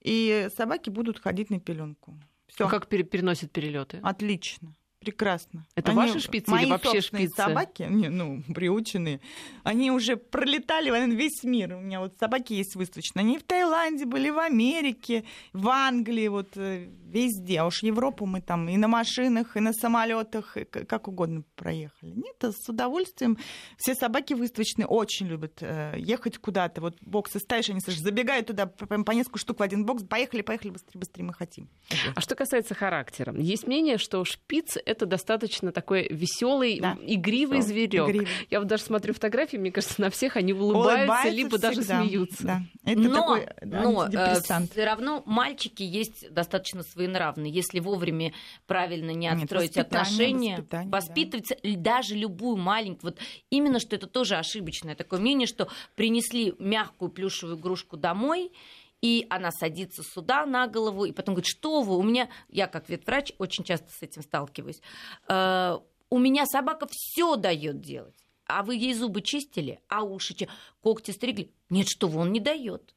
и собаки будут ходить на пеленку. Все. А как пере- переносят перелеты? Отлично. Прекрасно. Это ваши шпицы мои или вообще шпицы? собаки, не, ну, приученные, они уже пролетали весь мир. У меня вот собаки есть выставочные. Они в Таиланде были, в Америке, в Англии, вот э, везде. А уж Европу мы там и на машинах, и на самолетах, и как угодно проехали. Нет, с удовольствием. Все собаки выставочные очень любят э, ехать куда-то. Вот боксы ставишь, они слышишь, забегают туда прям по несколько штук в один бокс. Поехали, поехали, быстрее, быстрее, мы хотим. А что касается характера, есть мнение, что шпиц это достаточно такой веселый, да. игривый зверек. Я вот даже смотрю фотографии, мне кажется, на всех они улыбаются, улыбаются либо всегда. даже смеются. Да. Это но, такой но э, все равно мальчики есть достаточно своенравные. Если вовремя правильно не отстроить Нет, отношения, воспитывать да. даже любую маленькую. Вот именно что это тоже ошибочное такое мнение, что принесли мягкую плюшевую игрушку домой, и она садится сюда на голову, и потом говорит, что вы, у меня, я как ветврач очень часто с этим сталкиваюсь, э, у меня собака все дает делать. А вы ей зубы чистили, а уши, когти стригли? Нет, что вы, он не дает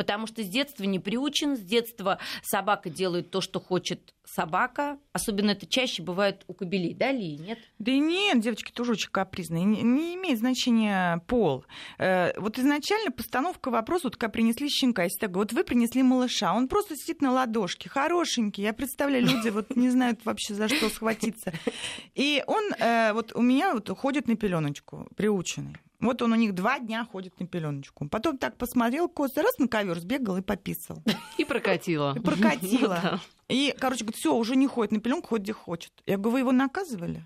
потому что с детства не приучен, с детства собака делает то, что хочет собака. Особенно это чаще бывает у кобелей, да, Ли, нет? Да нет, девочки тоже очень капризные. Не, не имеет значения пол. Э, вот изначально постановка вопроса, вот как принесли щенка, если так, вот вы принесли малыша, он просто сидит на ладошке, хорошенький. Я представляю, люди вот не знают вообще за что схватиться. И он э, вот у меня вот ходит на пеленочку, приученный. Вот он у них два дня ходит на пеленочку. Потом так посмотрел, косо раз на ковер сбегал и пописал. И прокатила. И прокатила. И, короче, говорит, все, уже не ходит на пеленку, ходит где хочет. Я говорю, вы его наказывали?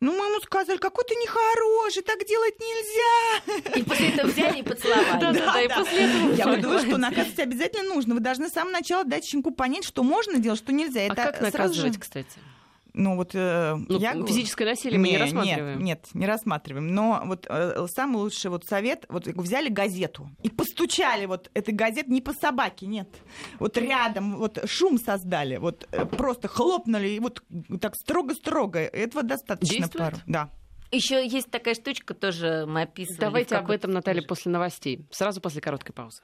Ну, мы ему сказали, какой ты нехороший, так делать нельзя. И после этого взяли и поцеловали. Да, да, да, и после этого Я говорю, что наказывать обязательно нужно. Вы должны с самого начала дать щенку понять, что можно делать, что нельзя. А как наказывать, кстати? Ну вот э, ну, я физическое насилие мы не, не рассматриваем. Нет, нет, не рассматриваем. Но вот э, самый лучший вот совет, вот взяли газету и постучали вот этой газет не по собаке, нет, вот рядом, вот шум создали, вот э, просто хлопнули и вот так строго-строго. Этого достаточно Действует? пару. Да. Еще есть такая штучка, тоже мы описывали. Давайте об этом, Наталья, после новостей. Сразу после короткой паузы.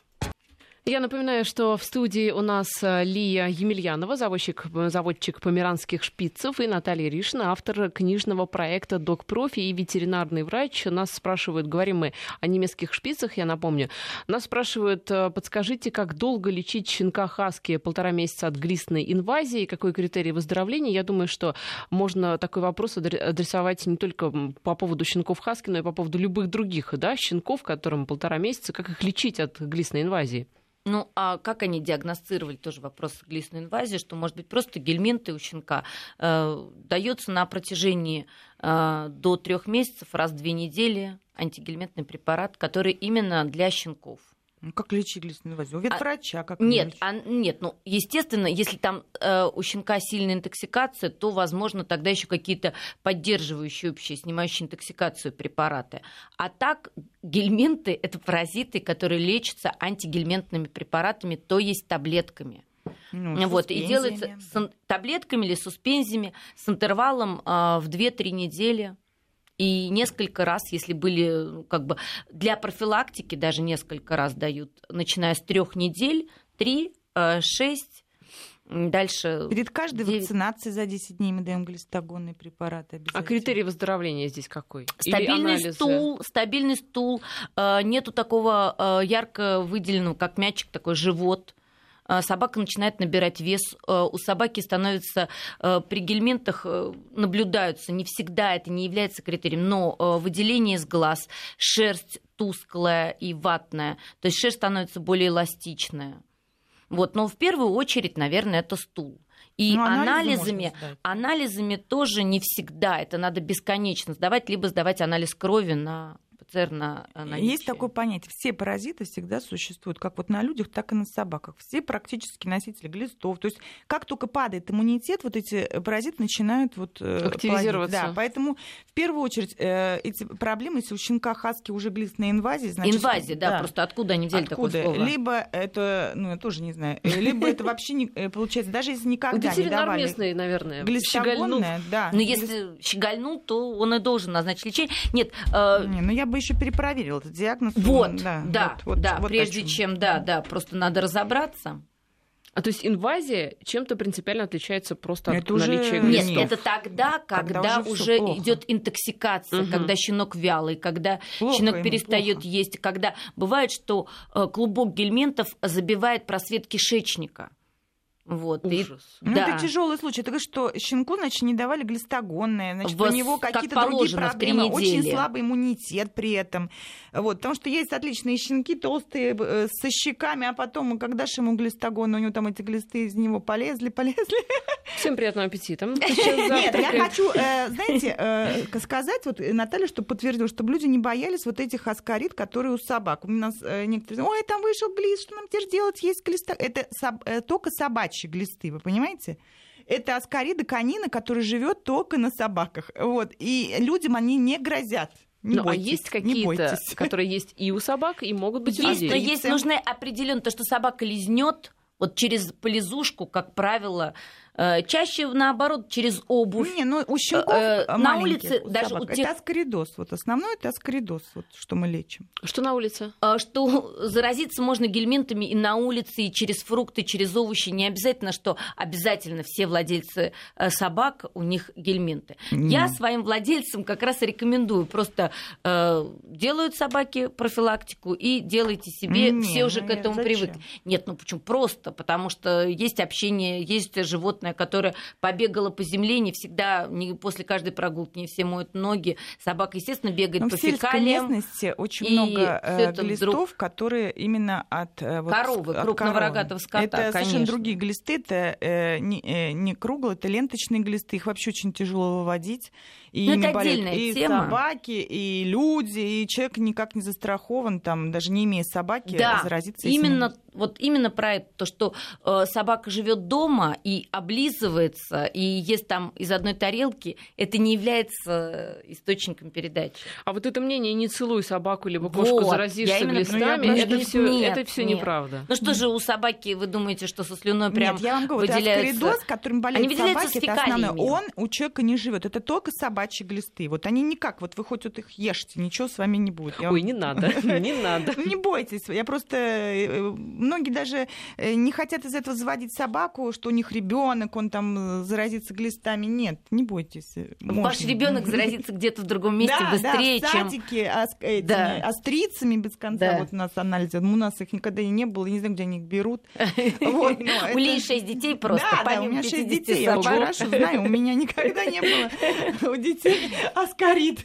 Я напоминаю, что в студии у нас э, Лия Емельянова, заводчик, заводчик померанских шпицев, и Наталья Ришина, автор книжного проекта «Док Профи» и ветеринарный врач. Нас спрашивают, говорим мы о немецких шпицах, я напомню. Нас спрашивают, э, подскажите, как долго лечить щенка хаски полтора месяца от глистной инвазии, какой критерий выздоровления? Я думаю, что можно такой вопрос адресовать не только по поводу щенков хаски, но и по поводу любых других да, щенков, которым полтора месяца, как их лечить от глистной инвазии. Ну, а как они диагностировали, тоже вопрос глистной инвазии, что, может быть, просто гельминты у щенка э, дается на протяжении э, до трех месяцев, раз в две недели антигельминтный препарат, который именно для щенков. Ну, как лечить глистную инвазию? У ветврача а, как Нет, а, нет, ну, естественно, если там э, у щенка сильная интоксикация, то, возможно, тогда еще какие-то поддерживающие общие, снимающие интоксикацию препараты. А так гельминты – это паразиты, которые лечатся антигельминтными препаратами, то есть таблетками. Ну, вот, и делается с таблетками или суспензиями с интервалом э, в 2-3 недели. И несколько раз, если были ну, как бы для профилактики, даже несколько раз дают, начиная с трех недель, три, э, шесть, Дальше. Перед каждой 9... вакцинацией за 10 дней мы даем глистогонные препараты. А критерий выздоровления здесь какой? Стабильный стул, стабильный стул. Э, нету такого э, ярко выделенного, как мячик, такой живот собака начинает набирать вес, а, у собаки становится а, при гельминтах наблюдаются, не всегда это не является критерием, но выделение из глаз, шерсть тусклая и ватная, то есть шерсть становится более эластичная. Вот, но в первую очередь, наверное, это стул. И ну, анализами, анализами тоже не всегда. Это надо бесконечно сдавать, либо сдавать анализ крови на ПЦР на наличие. Есть такое понятие. Все паразиты всегда существуют, как вот на людях, так и на собаках. Все практически носители глистов. То есть как только падает иммунитет, вот эти паразиты начинают вот э, активизироваться. Да, поэтому в первую очередь э, эти проблемы, если у щенка хаски уже глистная инвазия, значит... Инвазия, да, да, просто откуда они взяли откуда? такое слово? Либо это, ну я тоже не знаю, э, либо это вообще не получается, даже если никогда не давали... местный, наверное, глистогонная, да. Но если щегольнул, то он и должен назначить лечение. Нет, не, ну я бы еще перепроверил этот диагноз. Вот, да, да, вот, да вот, прежде чем, да, да, просто надо разобраться. А то есть инвазия чем-то принципиально отличается просто это от уже... наличия глистов? Нет, это тогда, когда, когда уже, уже идет интоксикация, угу. когда щенок вялый, когда плохо щенок перестает есть, когда бывает, что э, клубок гельминтов забивает просвет кишечника. Вот. Ужас. И, Ну, да. это тяжелый случай. Так что щенку, значит, не давали глистогонное, значит, Вот у него как какие-то другие проблемы, очень слабый иммунитет при этом. Вот, потому что есть отличные щенки, толстые, э, со щеками, а потом, когда же ему глистогон, у него там эти глисты из него полезли, полезли. Всем приятного аппетита. Нет, я хочу, э, знаете, э, сказать, вот э, Наталья, что подтвердила, чтобы люди не боялись вот этих аскарид, которые у собак. У нас некоторые, ой, там вышел глист, что нам теперь делать, есть глиста. Это соб- только собачьи глисты, вы понимаете? Это аскарида канина, который живет только на собаках. Вот. И людям они не грозят. Не Ну, а бойтесь, есть не какие-то, которые есть и у собак, и могут быть у Есть, но людей. есть нужны определенно то, что собака лизнет вот через полизушку, как правило, чаще наоборот через обувь. Не, ну у щенков Э, э, на улице у даже собак, у тех- Это аскаридоз. Вот основной это аскаридоз, вот, что мы лечим. Что на улице? э, что заразиться можно гельминтами и на улице, и через фрукты, через овощи. Не обязательно, что обязательно все владельцы э, собак, у них гельминты. Я Не. своим владельцам как раз и рекомендую. Просто э, делают собаки профилактику и делайте себе. Не, все уже ну к я- этому зачем? привыкли. Нет, ну почему? Просто потому что есть общение, есть животное, которое побегало по земле, не всегда, не после каждой прогулки, не все моют ноги. Собака, естественно, бегает Но по в фекалиям. местности очень и много э, глистов, вдруг- которые именно от э, вот, Коровы, от крупного коровы. рогатого скота, Это совершенно конечно. другие глисты, это э, не, э, не круглые, это ленточные глисты, их вообще очень тяжело выводить. И Ну, ими это болеют и тема. собаки, и люди, и человек никак не застрахован, там, даже не имея собаки, Да, заразиться. если именно вот именно про это, то, что э, собака живет дома и облизывается, и ест там из одной тарелки, это не является источником передачи. А вот это мнение «не целуй собаку, либо кошку, Вот, я заразишься именно- глистами», ну, я это все нет, это все нет. неправда. Ну что же у собаки, вы думаете, что со слюной прям Нет, я вам говорю, это выделяются... аскаридоз, которым болеют Они собаки, это основное. Он у человека не живет. Это только собачьи глисты. Вот они никак, вот вы хоть вот их ешьте, ничего с вами не будет. Я Ой, вам- не надо, не надо. Не бойтесь, я просто э, многие даже э, не хотят из этого заводить собаку, что у них ребенок, он там э, заразится глистами. Нет, не бойтесь. Ваш ребенок заразится где-то в другом месте быстрее, чем этими Да. острицами без конца. Вот у нас анализы. У нас их никогда и не было, я не знаю, где они их берут. У Лии шесть детей просто, да, у меня шесть 50 детей, я хорошо знаю, у меня никогда не было у детей аскарид.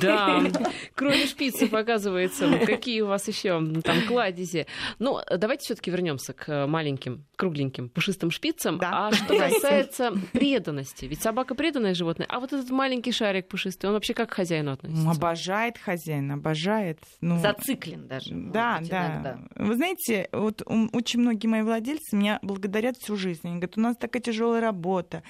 Да, кроме шпицев, оказывается, вот какие у вас еще там кладези. Ну, давайте все-таки вернемся к маленьким, кругленьким, пушистым шпицам. Да, А что касается преданности, ведь собака преданное животное, а вот этот маленький шарик пушистый, он вообще как к хозяину Ну, относится? Обожает хозяин, обожает. Ну, Зациклен даже. Да, быть, да. иногда. Вы знаете, вот очень многие мои владельцы меня благодарят всю жизнь. Они говорят, у нас такая тяжелая работа.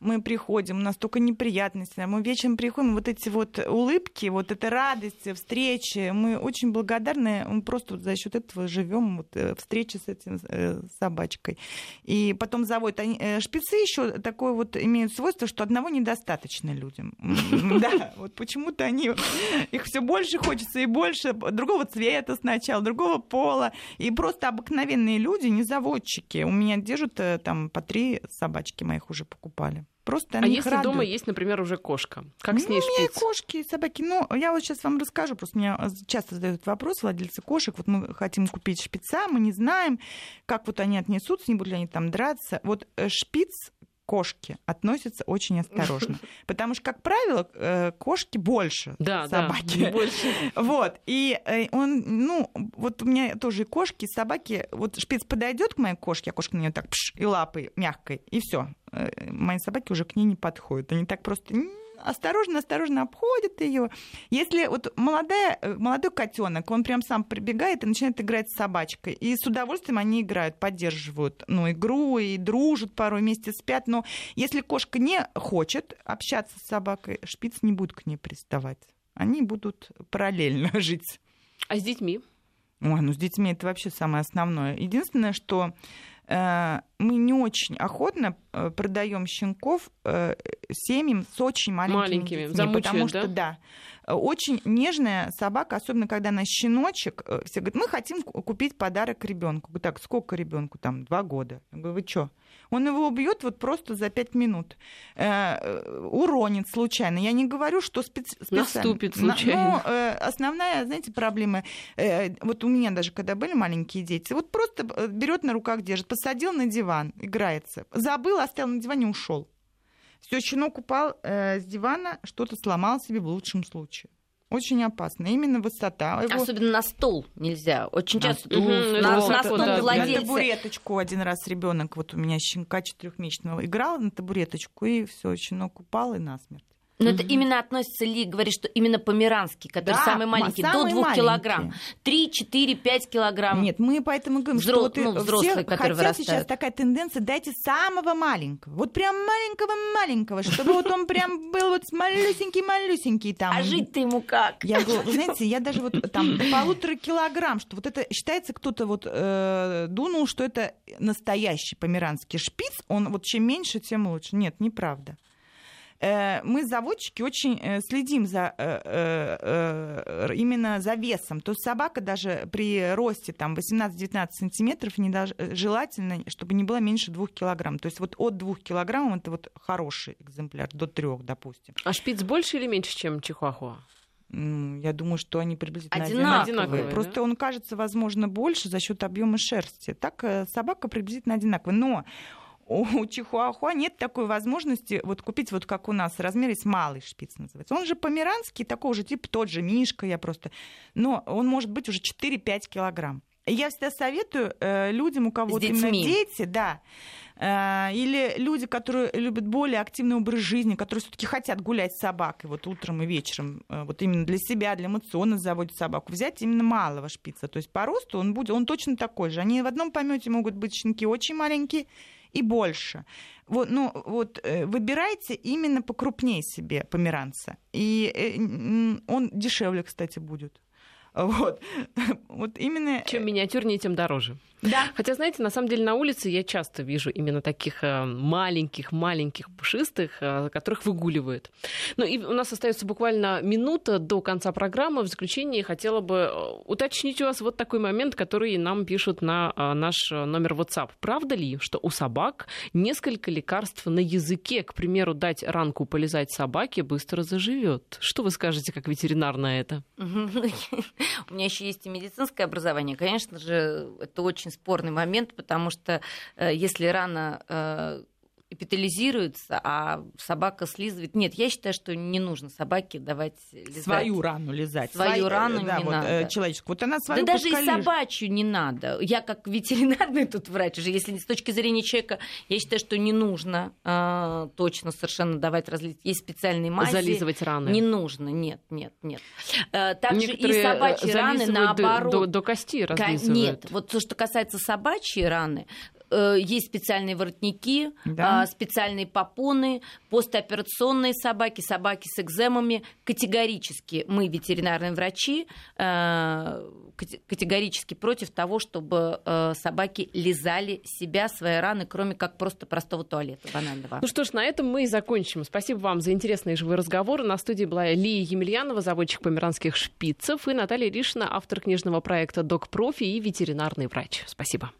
Мы приходим, у нас только неприятности. а Мы вечером приходим, вот эти вот улыбки, вот эта радость, встречи. Мы очень благодарны. Мы просто вот за счет этого живем, вот, э, встречи с этим э, собачкой. И потом заводят. Они, э, шпицы еще такое вот имеют свойство, что одного недостаточно людям. Да, вот почему-то они их все больше хочется и больше другого цвета сначала, другого пола. И просто обыкновенные люди, не заводчики. У меня держат э, там по три собачки моих уже покупали. Просто А если радуют. дома есть, например, уже кошка, как с Ну, ней у меня шпиц? кошки, собаки. Ну, я вот сейчас вам расскажу. Просто меня часто задают вопрос владельцы кошек. Вот мы хотим купить шпица, мы не знаем, как вот они отнесутся, не будут ли они там драться. Вот э, шпиц кошки относятся очень осторожно. Потому что, как правило, э, кошки больше Да, да, собаки. больше. Вот. И э, он, ну, вот у меня тоже и кошки, и собаки. Вот шпиц подойдет к моей кошке, а кошка на нее так пш, и лапой мягкой, и все. Мои собаки уже к ней не подходят. Они так просто м, осторожно, осторожно обходят ее. Если вот молодая, э, молодой котенок, он прям сам прибегает и начинает играть с собачкой. И с удовольствием они играют, поддерживают ну, игру и дружат порой вместе спят. Но если кошка не хочет общаться с собакой, шпиц не будет к ней приставать. Они будут параллельно жить. А с детьми? Ой, ну с детьми это вообще самое основное. Единственное, что э, мы не очень охотно э, продаем щенков э, семьям с очень маленькими, Маленькими, детьми, замучают, потому что да? да, очень нежная собака, особенно когда она щеночек. э, Все говорят, мы хотим ку- купить подарок ребенку. Так, сколько ребенку там? Два года. Я говорю, вы что? Он его убьет вот просто за пять минут. Уронит случайно. Я не говорю, что специ- специально. Наступит На- случайно. Но основная, знаете, проблема, вот у меня даже, когда были маленькие дети, вот просто берет на руках, держит, посадил на диван, играется. Забыл, оставил на диване, ушел. Все, щенок упал э, с дивана, что-то сломал себе в лучшем случае. Очень опасно. Именно высота. Его- Особенно на стол нельзя. Очень На часто стул, на, это на высоко, стол да, да. на табуреточку один раз ребенок, вот у меня щенка четырехмесячного, играл на табуреточку, и все, щенок упал и насмерть. Но это именно относится ли, говоришь, что именно померанский, который Да, самый ма- маленький, до самый 2 маленький. килограмм. 3, 4, 5 килограмм. Нет, мы поэтому говорим, Взро- что вот ну, взрослые, все которые хотят сейчас вырастают. такая тенденция, дайте самого маленького, вот прям маленького-маленького, чтобы вот он прям был вот малюсенький-малюсенький там. А жить-то ему как? Я говорю, вы знаете, я даже вот там до полутора килограмм, что вот это считается, кто-то вот э, дунул, что это настоящий померанский шпиц, он вот чем меньше, тем лучше. Нет, неправда. Э, Мы, заводчики, очень э, следим за, э, именно за весом. То есть собака даже при росте там, 18-19 сантиметров не э, желательно, чтобы не было меньше 2 килограмм. То есть вот от 2 килограмм это вот хороший экземпляр, до 3, допустим. А шпиц больше или меньше, чем чихуахуа? М, Я думаю, что они приблизительно Одинаковые, одинаковые. да? Просто он кажется, возможно, больше за счет объема шерсти. Так собака приблизительно одинаковая. Но у чихуахуа нет такой возможности вот купить, вот как у нас, размер есть малый шпиц называется. Он же померанский, такого же типа, тот же Мишка, я просто... Но он может быть уже 4-5 килограмм. Я всегда советую э, людям, у кого вот именно дети, да, э, или люди, которые любят более активный образ жизни, которые все-таки хотят гулять с собакой вот утром и вечером, э, вот именно для себя, для эмоционно заводят собаку, взять именно малого шпица. То есть по росту он будет, он точно такой же. Они в одном помете могут быть щенки очень маленькие и больше. Вот, ну, вот э, выбирайте именно покрупнее себе померанца. И э, он дешевле, кстати, будет. Вот. Вот именно... Чем миниатюрнее, тем дороже. Да. Хотя, знаете, на самом деле на улице я часто вижу именно таких маленьких-маленьких пушистых, э, которых выгуливают. Ну и у нас остается буквально минута до конца программы. В заключение хотела бы э, уточнить у вас вот такой момент, который нам пишут на э, наш номер WhatsApp. Правда ли, что у собак несколько лекарств на языке? К примеру, дать ранку полезать собаке быстро заживет. Что вы скажете как ветеринар на это? У меня еще есть и медицинское образование. Конечно же, это очень спорный момент, потому что э, если рана э, эпитализируется, а собака слизывает. Нет, я считаю, что не нужно собаке давать лизать. Свою рану лизать. Свою Свою- рану да, не вот, надо. э, человеческую. Вот она свою Да даже и собачью не надо. Я как ветеринарный тут врач уже, если с точки зрения человека, я считаю, что не нужно э, точно совершенно давать разлить. Есть специальные мази. Зализывать раны. Не нужно, нет, нет, нет. Э, Также и Некоторые, э, собачьи раны зализывают до- наоборот. До, до кости разлизывают. Нет, вот то, что касается собачьей раны, есть специальные воротники, Да. а, специальные попоны, постоперационные собаки, собаки с экземами. Категорически мы, ветеринарные врачи, э, кате- категорически против того, чтобы э, собаки лизали себя, свои раны, кроме как просто простого туалета банального. Ну что ж, на этом мы и закончим. Спасибо вам за интересный живой разговор. На студии была Лия Емельянова, заводчик померанских шпицев, и Наталья Ришина, автор книжного проекта «Док Профи» и ветеринарный врач. Спасибо.